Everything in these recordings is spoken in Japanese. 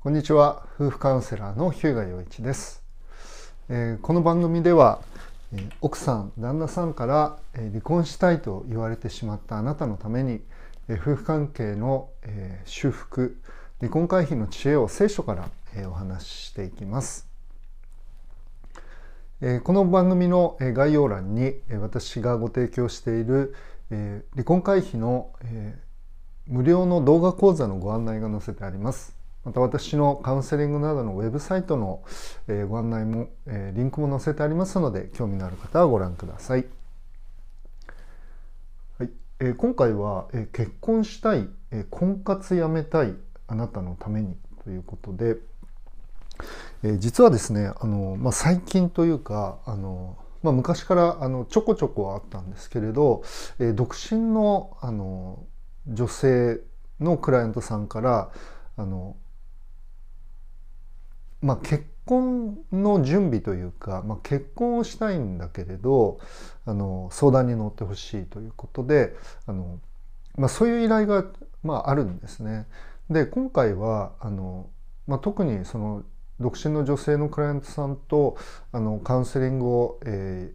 こんにちは。夫婦カウンセラーの日向洋一です、えー、この番組では、えー、奥さん旦那さんから、えー、離婚したいと言われてしまったあなたのために、え夫婦関係の、え修復離婚回避の知恵を聖書から、えお話ししていきます、えこの番組の概要欄に私がご提供している、え離婚回避の、え無料の動画講座のご案内が載せてあります。また私のカウンセリングなどのウェブサイトのご案内もリンクも載せてありますので興味のある方はご覧ください。はい、今回は結婚したい婚活やめたいあなたのためにということで、実はですねあの、まあ、最近というかあの、まあ、昔からあのちょこちょこはあったんですけれど、え独身のあの女性のクライアントさんからあのまあ、結婚の準備というか、まあ、結婚をしたいんだけれどあの相談に乗ってほしいということであの、まあ、そういう依頼が、まあ、あるんですね。で今回はあの、まあ、特にその独身の女性のクライアントさんとあのカウンセリングを、え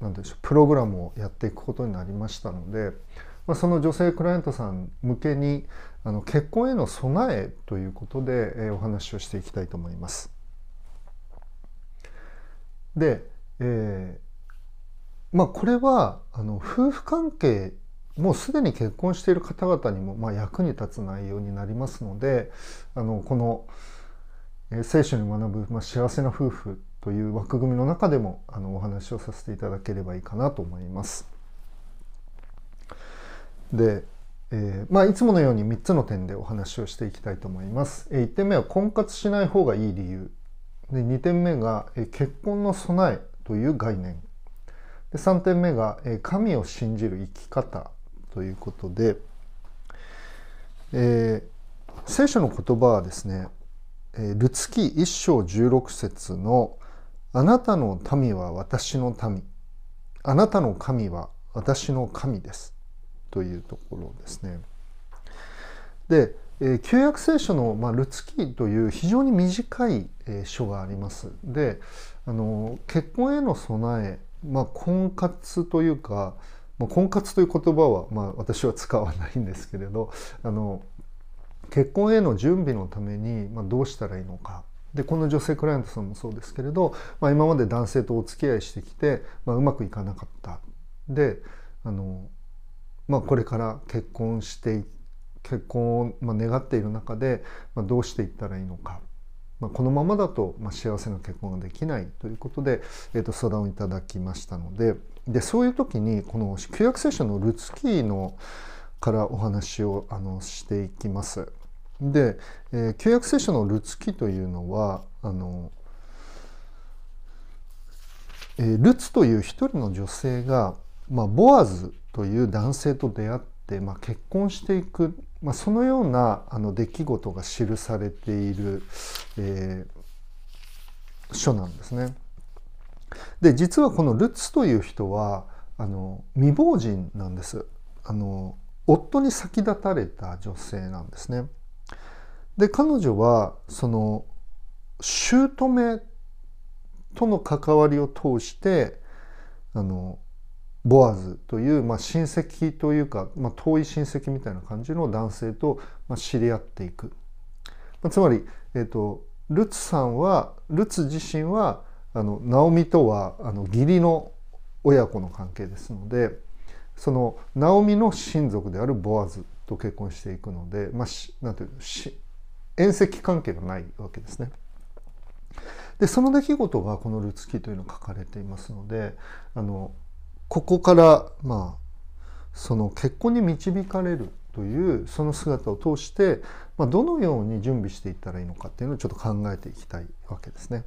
ー、なんでしょうプログラムをやっていくことになりましたので、まあ、その女性クライアントさん向けにあの結婚への備えということで、えー、お話をしていきたいと思います。で、えー、まあこれはあの夫婦関係もうすでに結婚している方々にも、まあ、役に立つ内容になりますのであのこの、え、聖書に学ぶ、まあ、幸せな夫婦という枠組みの中でもあのお話をさせていただければいいかなと思います。で、えー、まあ、いつものように3つの点でお話をしていきたいと思います。えー、1点目は婚活しない方がいい理由。で2点目が、えー、結婚の備えという概念。で3点目が、えー、神を信じる生き方ということで、えー、聖書の言葉はですね、えー、ルツキ1章16節の「あなたの民は私の民あなたの神は私の神です」というところですね。で、えー、旧約聖書の、まあ、ルツキーという非常に短い、えー、書があります。であの結婚への備え、まあ、婚活というか、まあ、婚活という言葉は、まあ、私は使わないんですけれどあの結婚への準備のために、まあ、どうしたらいいのかでこの女性クライアントさんもそうですけれど、まあ、今まで男性とお付き合いしてきて、まあ、うまくいかなかったであのまあ、これから結婚して結婚をま願っている中で、まどうしていったらいいのか、まあ、このままだとま幸せな結婚ができないということで、えー、と相談をいただきましたのででそういう時にこの旧約聖書のルツキーのからお話をあのしていきます。で、えー、旧約聖書のルツキというのはあの、えー、ルツという一人の女性が、まあ、ボアズという男性と出会って、まあ、結婚していく、まあ、そのようなあの出来事が記されている、えー、書なんですね。で実はこのルツという人はあの未亡人なんです。あの夫に先立たれた女性なんですね。で彼女はその姑との関わりを通してあのボアズという、まあ、親戚というか、まあ、遠い親戚みたいな感じの男性と、まあ、知り合っていく、まあ、つまり、えーと、ルツさんはルツ自身はあのナオミとはあの義理の親子の関係ですのでそのナオミの親族であるボアズと結婚していくので、まあ、しなんていうし縁戚関係がないわけですね。でその出来事がこの「ルツ記」というの書かれていますのであのここからまあその結婚に導かれるというその姿を通して、まあ、どのように準備していったらいいのかっていうのをちょっと考えていきたいわけですね。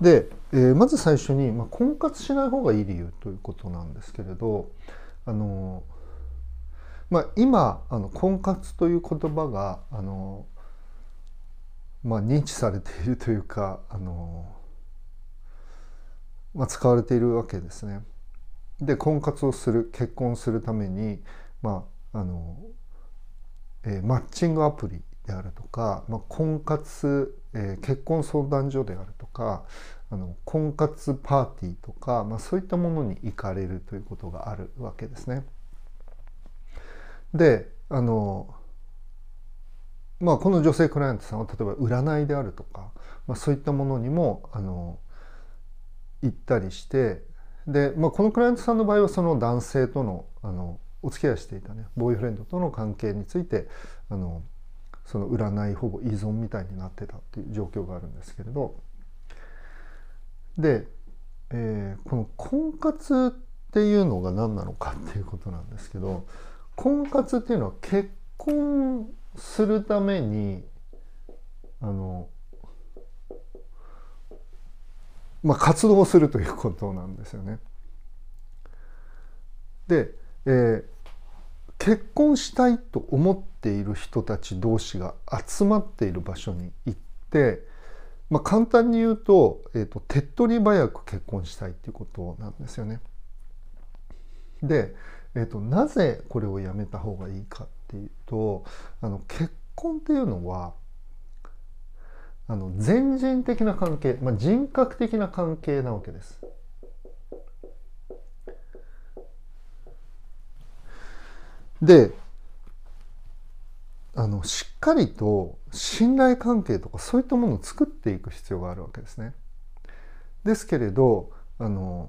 で、えー、まず最初に、まあ、婚活しない方がいい理由ということなんですけれどあの、まあ、今あの婚活という言葉があの、まあ、認知されているというかあの、まあ、使われているわけですね。で婚活をする結婚するために、まああのえー、マッチングアプリであるとか、まあ、婚活、えー、結婚相談所であるとかあの婚活パーティーとか、まあ、そういったものに行かれるということがあるわけですね。であのまあこの女性クライアントさんは例えば占いであるとか、まあ、そういったものにもあの行ったりしてで、まあ、このクライアントさんの場合はその男性とのあのお付き合いしていたねボーイフレンドとの関係についてあのその占いほぼ依存みたいになってたっていう状況があるんですけれど。で、えー、この婚活っていうのが何なのかっていうことなんですけど婚活っていうのは結婚するためにあのまあ活動するということなんですよね。で、えー、結婚したいと思っている人たち同士が集まっている場所に行って、まあ、簡単に言うと,、えーと、手っ取り早く結婚したいっていうことなんですよね。で、えーと、なぜこれをやめた方がいいかっていうとあの結婚っていうのはあの全人的な関係、まあ、人格的な関係なわけです。であのしっかりと信頼関係とかそういったものを作っていく必要があるわけですね。ですけれどあの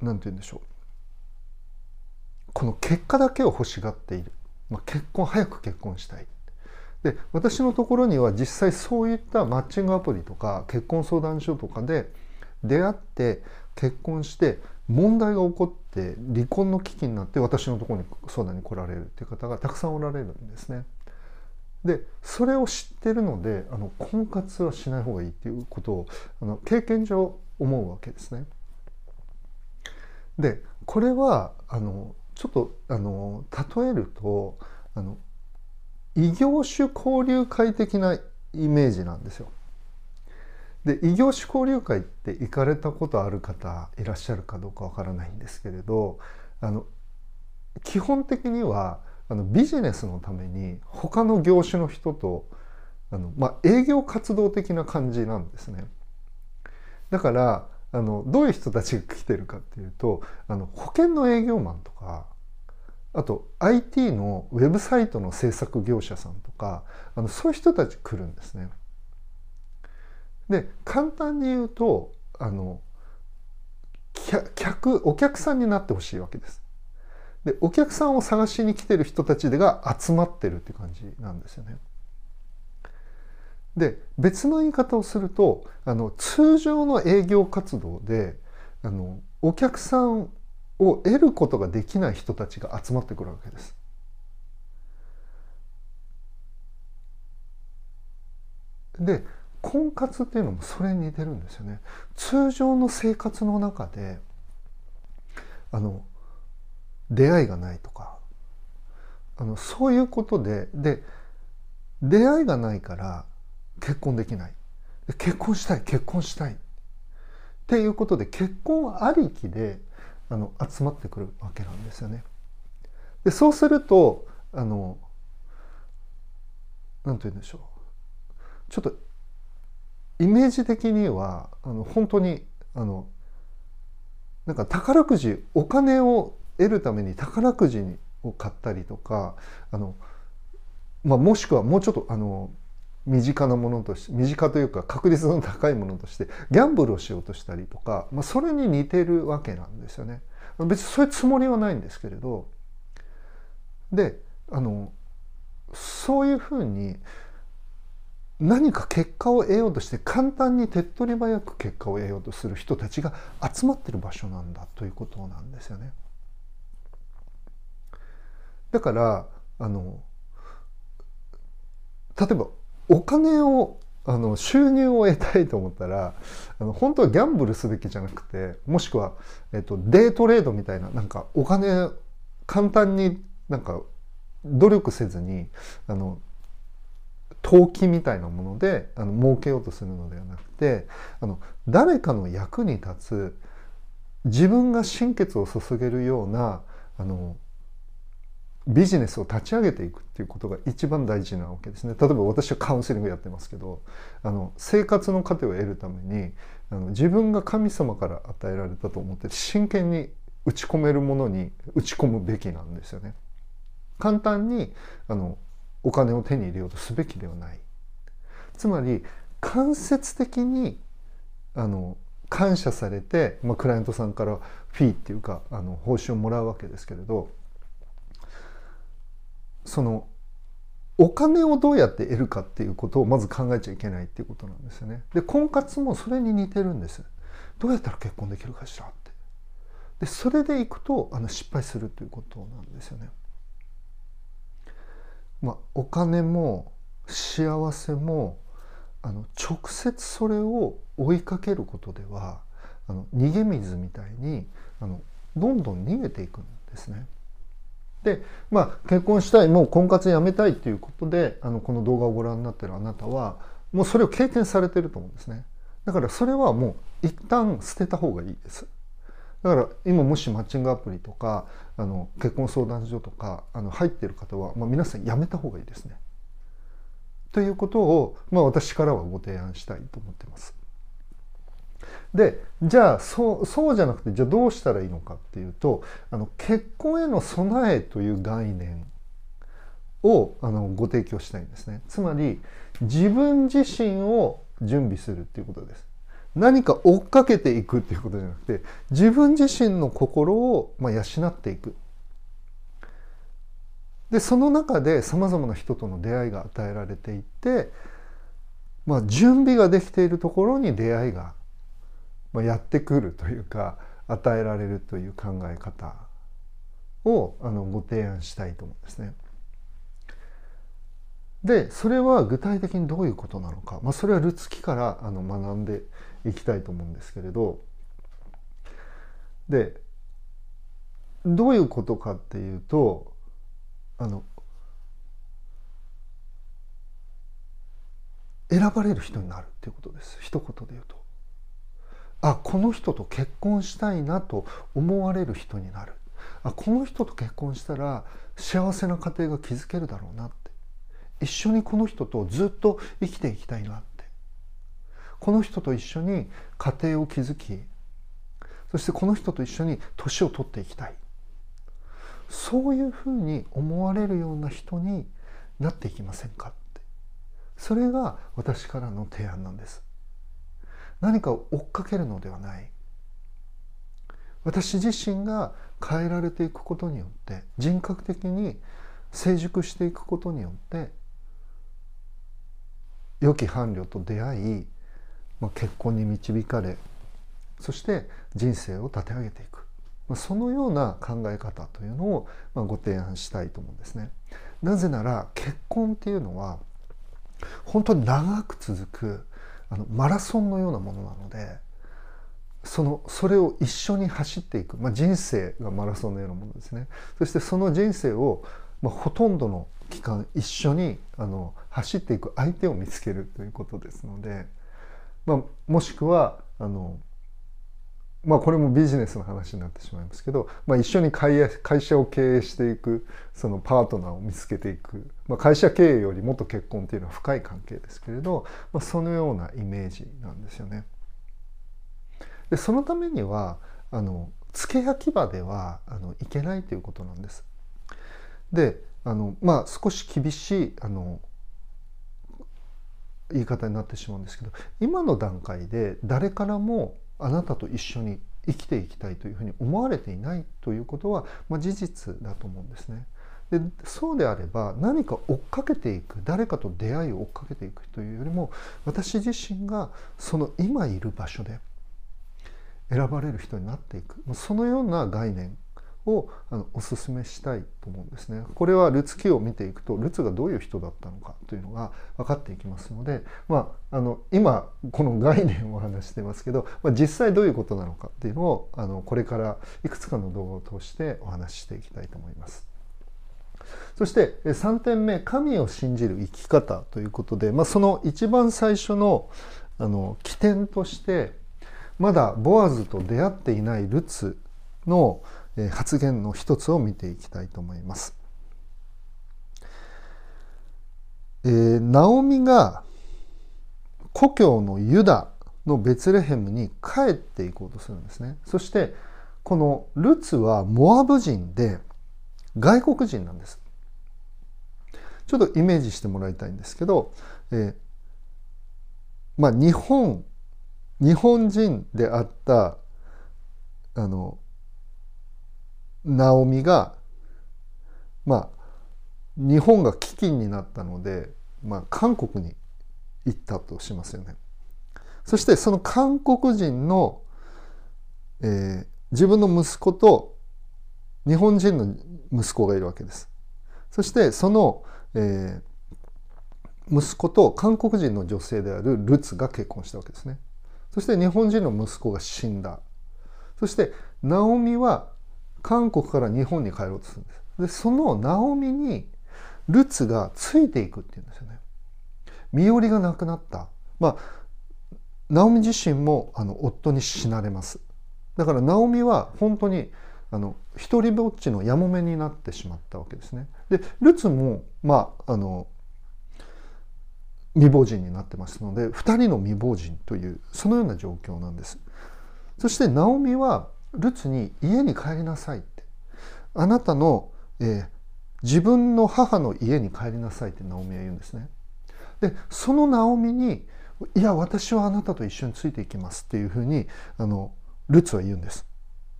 何て言うんでしょうこの結果だけを欲しがっている、まあ、結婚早く結婚したいで私のところには実際そういったマッチングアプリとか結婚相談所とかで出会って結婚して問題が起こって離婚の危機になって私のところに相談に来られるっていう方がたくさんおられるんですね。でそれを知ってるのであの婚活はしない方がいいっていうことをあの経験上思うわけですね。でこれはあのちょっとあの例えるとあの異業種交流会的なイメージなんですよ。で異業種交流会って行かれたことある方いらっしゃるかどうかわからないんですけれどあの基本的にはあのビジネスのために他の業種の人とあの、まあ、営業活動的な感じなんですね。だからあのどういう人たちが来てるかっていうとあの保険の営業マンとかあと IT のウェブサイトの制作業者さんとかあのそういう人たち来るんですね。で簡単に言うとあの客お客さんになってほしいわけです。でお客さんを探しに来てる人たちが集まってるって感じなんですよね。で別の言い方をするとあの通常の営業活動であのお客さんを得ることができない人たちが集まってくるわけです。で婚活っていうのもそれに似てるんですよね。通常の生活の中であの出会いがないとかあのそういうことでで出会いがないから結婚できない結婚したい結婚したいっていうことで結婚ありきであの集まってくるわけなんですよね。でそうするとあの何て言うんでしょうちょっとイメージ的にはあの本当にあのなんか宝くじお金を得るために宝くじを買ったりとかあの、まあ、もしくはもうちょっとあの身近なものとして身近というか確率の高いものとしてギャンブルをしようとしたりとか、まあ、それに似てるわけなんですよね。別にそういうつもりはないんですけれどであのそういうふうに何か結果を得ようとして簡単に手っ取り早く結果を得ようとする人たちが集まってる場所なんだということなんですよね。だからあの例えばお金をあの収入を得たいと思ったらあの本当はギャンブルすべきじゃなくてもしくは、えっと、デートレードみたいななんかお金簡単になんか努力せずにあの投機みたいなものであの儲けようとするのではなくてあの誰かの役に立つ自分が心血を注げるようなあのビジネスを立ち上げていくっていうことが一番大事なわけですね例えば私はカウンセリングやってますけどあの生活の糧を得るためにあの自分が神様から与えられたと思って真剣に打ち込めるものに打ち込むべきなんですよね。簡単にあのお金を手に入れようとすべきではない。つまり間接的にあの感謝されて、まあ、クライアントさんからフィーっていうかあの報酬をもらうわけですけれどそのお金をどうやって得るかっていうことをまず考えちゃいけないっていうことなんですよね。で婚活もそれに似てるんです。どうやったら結婚できるかしらって。でそれでいくとあの失敗するということなんですよね。まあ、お金も幸せもあの直接それを追いかけることではあの逃げ水みたいにあのどんどん逃げていくんですね。でまあ結婚したいもう婚活やめたいっていうことであのこの動画をご覧になってるあなたはもうそれを経験されてると思うんですね。だからそれはもう一旦捨てた方がいいです。だから今もしマッチングアプリとかあの結婚相談所とかあの入ってる方は、まあ、皆さんやめた方がいいですね。ということを、まあ、私からはご提案したいと思ってます。でじゃあそうそうじゃなくてじゃあどうしたらいいのかっていうとあの結婚への備えという概念をあのご提供したいんですね。つまり自分自身を準備するっていうことです。何か追っかけていくっていうことじゃなくて自分自身の心を、まあ、養っていく。でその中でさまざまな人との出会いが与えられていって、まあ、準備ができているところに出会いがまあ、やってくるというか与えられるという考え方をあのご提案したいと思うんですね。でそれは具体的にどういうことなのか、まあ、それはルツキからあの学んでいきたいと思うんですけれどでどういうことかっていうとあの選ばれる人になるっていうことです一言で言うと。あこの人と結婚したいなと思われる人になる。あこの人と結婚したら幸せな家庭が築けるだろうなって。一緒にこの人とずっと生きていきたいなって。この人と一緒に家庭を築きそしてこの人と一緒に年を取っていきたい。そういうふうに思われるような人になっていきませんかって。それが私からの提案なんです。何かを追っかけるのではない私自身が変えられていくことによって人格的に成熟していくことによって良き伴侶と出会い、まあ、結婚に導かれそして人生を立て上げていく、まあ、そのような考え方というのを、まあ、ご提案したいと思うんですね。なぜなら結婚っていうのは本当に長く続くあのマラソンのようなものなのでそのそれを一緒に走っていく、まあ、人生がマラソンのようなものですね。そしてその人生を、まあ、ほとんどの期間一緒にあの走っていく相手を見つけるということですので、まあ、もしくはあのまあこれもビジネスの話になってしまいますけど、まあ、一緒に会社を経営していくそのパートナーを見つけていく、まあ、会社経営よりもっと結婚っていうのは深い関係ですけれど、まあ、そのようなイメージなんですよね。でそのためにはあの付け焼き場ではあのいけないということなんです。であのまあ少し厳しいあの言い方になってしまうんですけど今の段階で誰からもあなたと一緒に生きていきたいというふうに思われていないということは、まあ、事実だと思うんですね。でそうであれば何か追っかけていく誰かと出会いを追っかけていくというよりも私自身がその今いる場所で選ばれる人になっていくそのような概念をあのお勧めしたいと思うんですね。これはルツ記を見ていくとルツがどういう人だったのかというのが分かっていきますので、まあ、あの今この概念をお話してますけど、まあ、実際どういうことなのかっていうのをあのこれからいくつかの動画を通してお話ししていきたいと思います。そして3点目神を信じる生き方ということで、まあ、その一番最初のあの起点としてまだボアズと出会っていないルツの発言の一つを見ていきたいと思います。えー、ナオミが故郷のユダのベツレヘムに帰っていこうとするんですねそしてこのルツはモアブ人で外国人なんですちょっとイメージしてもらいたいんですけど、えー、まあ日本日本人であったあのナオミがまあ日本が飢饉になったので、まあ、韓国に行ったとしますよね。そしてその韓国人の、えー、自分の息子と日本人の息子がいるわけです。そしてその、えー、息子と韓国人の女性であるルツが結婚したわけですね。そして日本人の息子が死んだ。そしてナオミは韓国から日本に帰ろうとするんです。でそのナオミにルツがついていくっていうんですよね。身寄りがなくなった。まあナオミ自身もあの夫に死なれます。だからナオミは本当にあの一人ぼっちのやもめになってしまったわけですね。でルツもまああの未亡人になってますので2人の未亡人というそのような状況なんです。そしてナオミはルツに家に帰りなさいってあなたの、えー、自分の母の家に帰りなさいってナオミは言うんですね。でそのナオミにいや私はあなたと一緒についていきますっていうふうにあのルツは言うんです。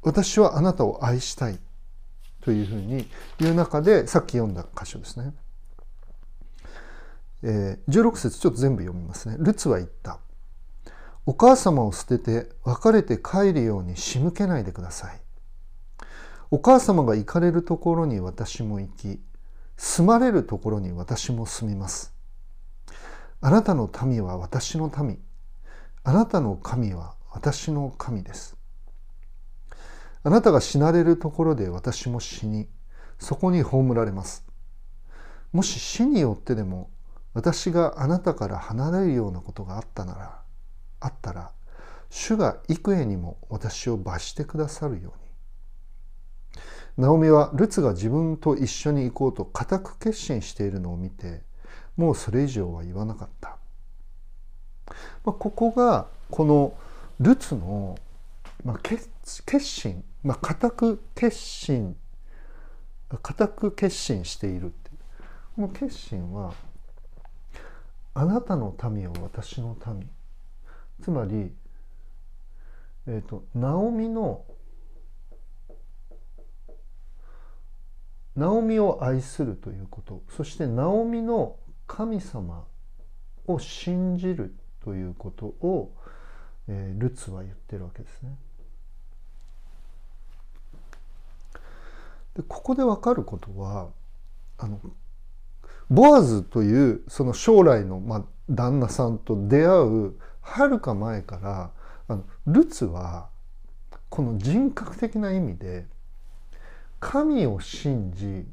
私はあなたを愛したいというふうに言う中でさっき読んだ箇所ですね。えー、16節ちょっと全部読みますね。ルツは言った。お母様を捨てて別れて帰るように仕向けないでください。お母様が行かれるところに私も行き、住まれるところに私も住みます。あなたの民は私の民。あなたの神は私の神です。あなたが死なれるところで私も死に、そこに葬られます。もし死によってでも私があなたから離れるようなことがあったなら、あったら、主が幾重にも私を罰してくださるように。ナオミはルツが自分と一緒に行こうと固く決心しているのを見て、もうそれ以上は言わなかった。まあ、ここがこのルツの、まあ、決心、まあ、固く決心固く決心しているってこの決心はあなたの民を私の民つまり、えーと、ナオミのナオミを愛するということそしてナオミの神様を信じるということを、えー、ルツは言ってるわけですね。でここで分かることはあのボアズというその将来の、まあ、旦那さんと出会うはるか前からあのルツはこの人格的な意味で神を信じ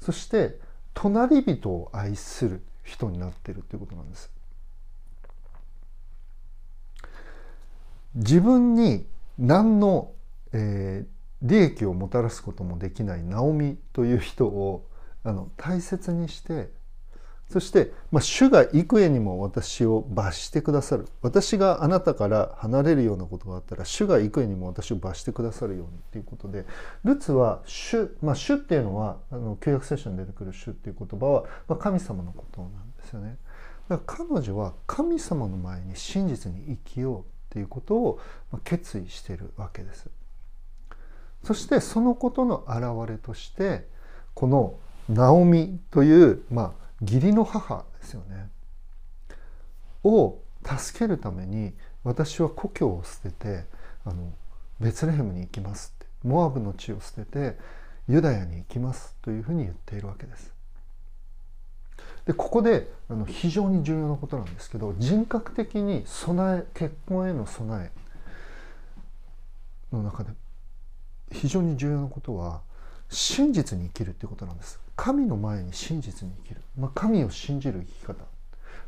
そして隣人を愛する人になっているということなんです。自分に何の、えー、利益をもたらすこともできないナオミという人をあの大切にしてそして、まあ、主が幾重にも私を罰してくださる私があなたから離れるようなことがあったら主が幾重にも私を罰してくださるようにということでルツは主、まあ、主っていうのはあの旧約聖書に出てくる主っていう言葉は、まあ、神様のことなんですよね。だから彼女は神様の前に真実に生きようっていうことを決意しているわけです。そしてそのことの表れとしてこのナオミという、まあ、義理の母ですよねを助けるために私は故郷を捨ててあのベツレヘムに行きますってモアブの地を捨ててユダヤに行きますというふうに言っているわけです。でここであの非常に重要なことなんですけど人格的に備え結婚への備えの中で非常に重要なことは真実に生きるっていうことなんです。神の前に真実に生きる、まあ、神を信じる生き方。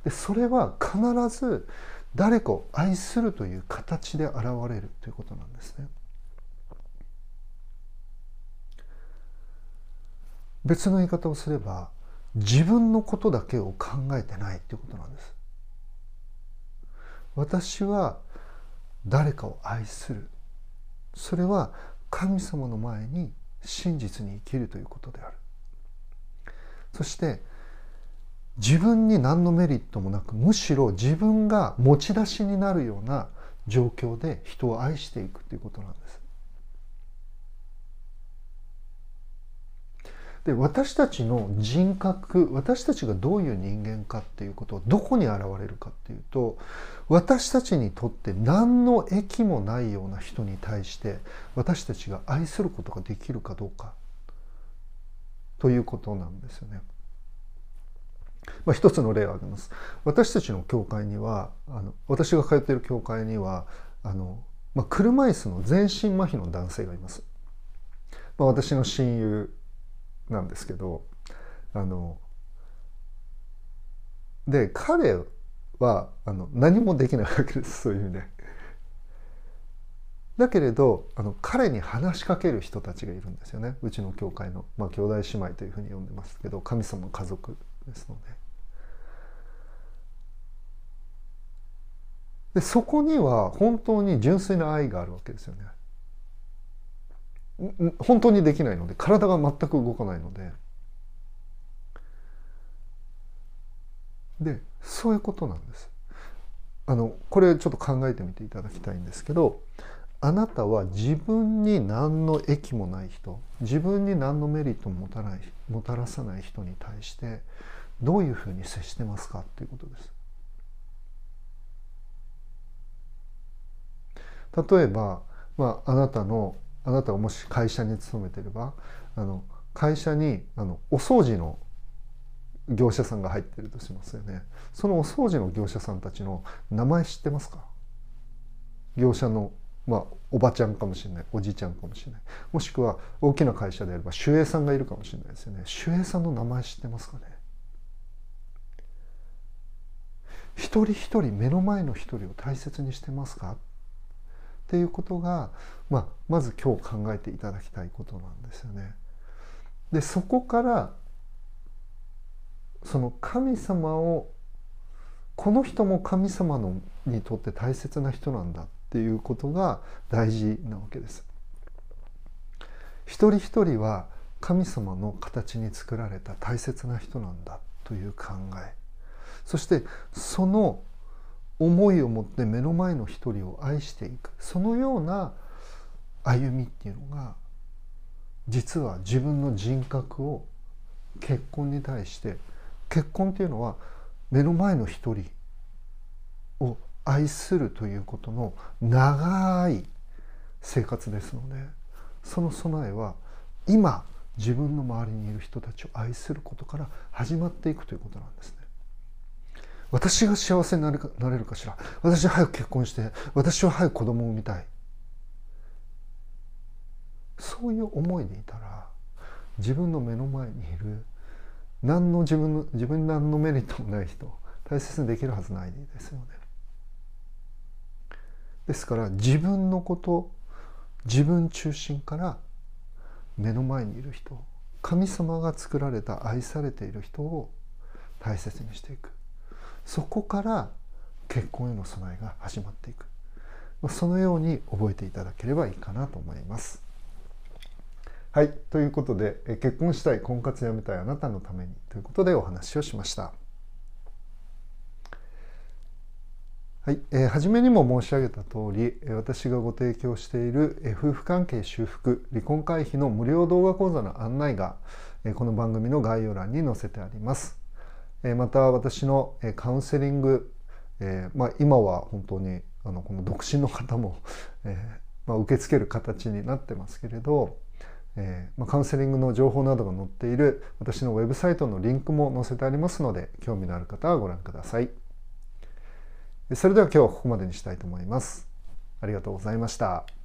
でそれは必ず誰かを愛するという形で現れるということなんですね。別の言い方をすれば自分のことだけを考えてないっていうことなんです。私は誰かを愛する。それは神様の前に真実に生きるということである。そして自分に何のメリットもなくむしろ自分が持ち出しになるような状況で人を愛していくということなんです。で私たちの人格私たちがどういう人間かっていうことはどこに現れるかっていうと私たちにとって何の益もないような人に対して私たちが愛することができるかどうか。ということなんですよね。まあ、一つの例を挙げます。私たちの教会にはあの私が通っている教会にはあの、まあ、車椅子の全身麻痺の男性がいます。まあ、私の親友なんですけどあので彼はあの何もできないわけですそういう意味で。だけれどあの彼に話しかける人たちがいるんですよねうちの教会の、まあ、兄弟姉妹というふうに呼んでますけど神様の家族ですので。でそこには本当に純粋な愛があるわけですよね。本当にできないので体が全く動かないのででそういうことなんですあのこれちょっと考えてみていただきたいんですけどあなたは自分に何の益もない人自分に何のメリットももたないもたらさない人に対してどういうふうに接してますかっていうことです。例えば、まあ、あなたのあなたがもし会社に勤めてればあの会社にあのお掃除の業者さんが入ってるとしますよねそのお掃除の業者さんたちの名前知ってますか？業者のまあおばちゃんかもしれないおじいちゃんかもしれない。もしくは大きな会社であれば守衛さんがいるかもしれないですよね。守衛さんの名前知ってますかね？一人一人目の前の一人を大切にしてますか？っていうことが、まあ、まず今日考えていただきたいことなんですよね。でそこからその神様をこの人も神様のにとって大切な人なんだっていうことが大事なわけです。一人一人は神様の形に作られた大切な人なんだという考えそしてその思いを持って目の前の一人を愛していくそのような歩みっていうのが実は自分の人格を結婚に対して結婚っていうのは目の前の一人愛するということの長い生活ですのでその備えは今自分の周りにいる人たちを愛することから始まっていくということなんですね。私が幸せになれなれるかしら私は早く結婚して私は早く子供を産みたいそういう思いでいたら自分の目の前にいる何の自分の自分に何のメリットもない人大切にできるはずないですよね。ですから自分のこと自分中心から目の前にいる人神様が作られた愛されている人を大切にしていくそこから結婚への備えが始まっていくそのように覚えていただければいいかなと思います。はい。ということで、結婚したい、婚活やめたいあなたのためにということでお話をしました。はい、えー、初めにも申し上げた通り、私がご提供している夫婦関係修復、離婚回避の無料動画講座の案内が、この番組の概要欄に載せてあります。また私のカウンセリング、えーまあ、今は本当にあのこの独身の方も、えーまあ、受け付ける形になってますけれど、えーまあ、カウンセリングの情報などが載っている私のウェブサイトのリンクも載せてありますので興味のある方はご覧ください。それでは今日はここまでにしたいと思います。ありがとうございました。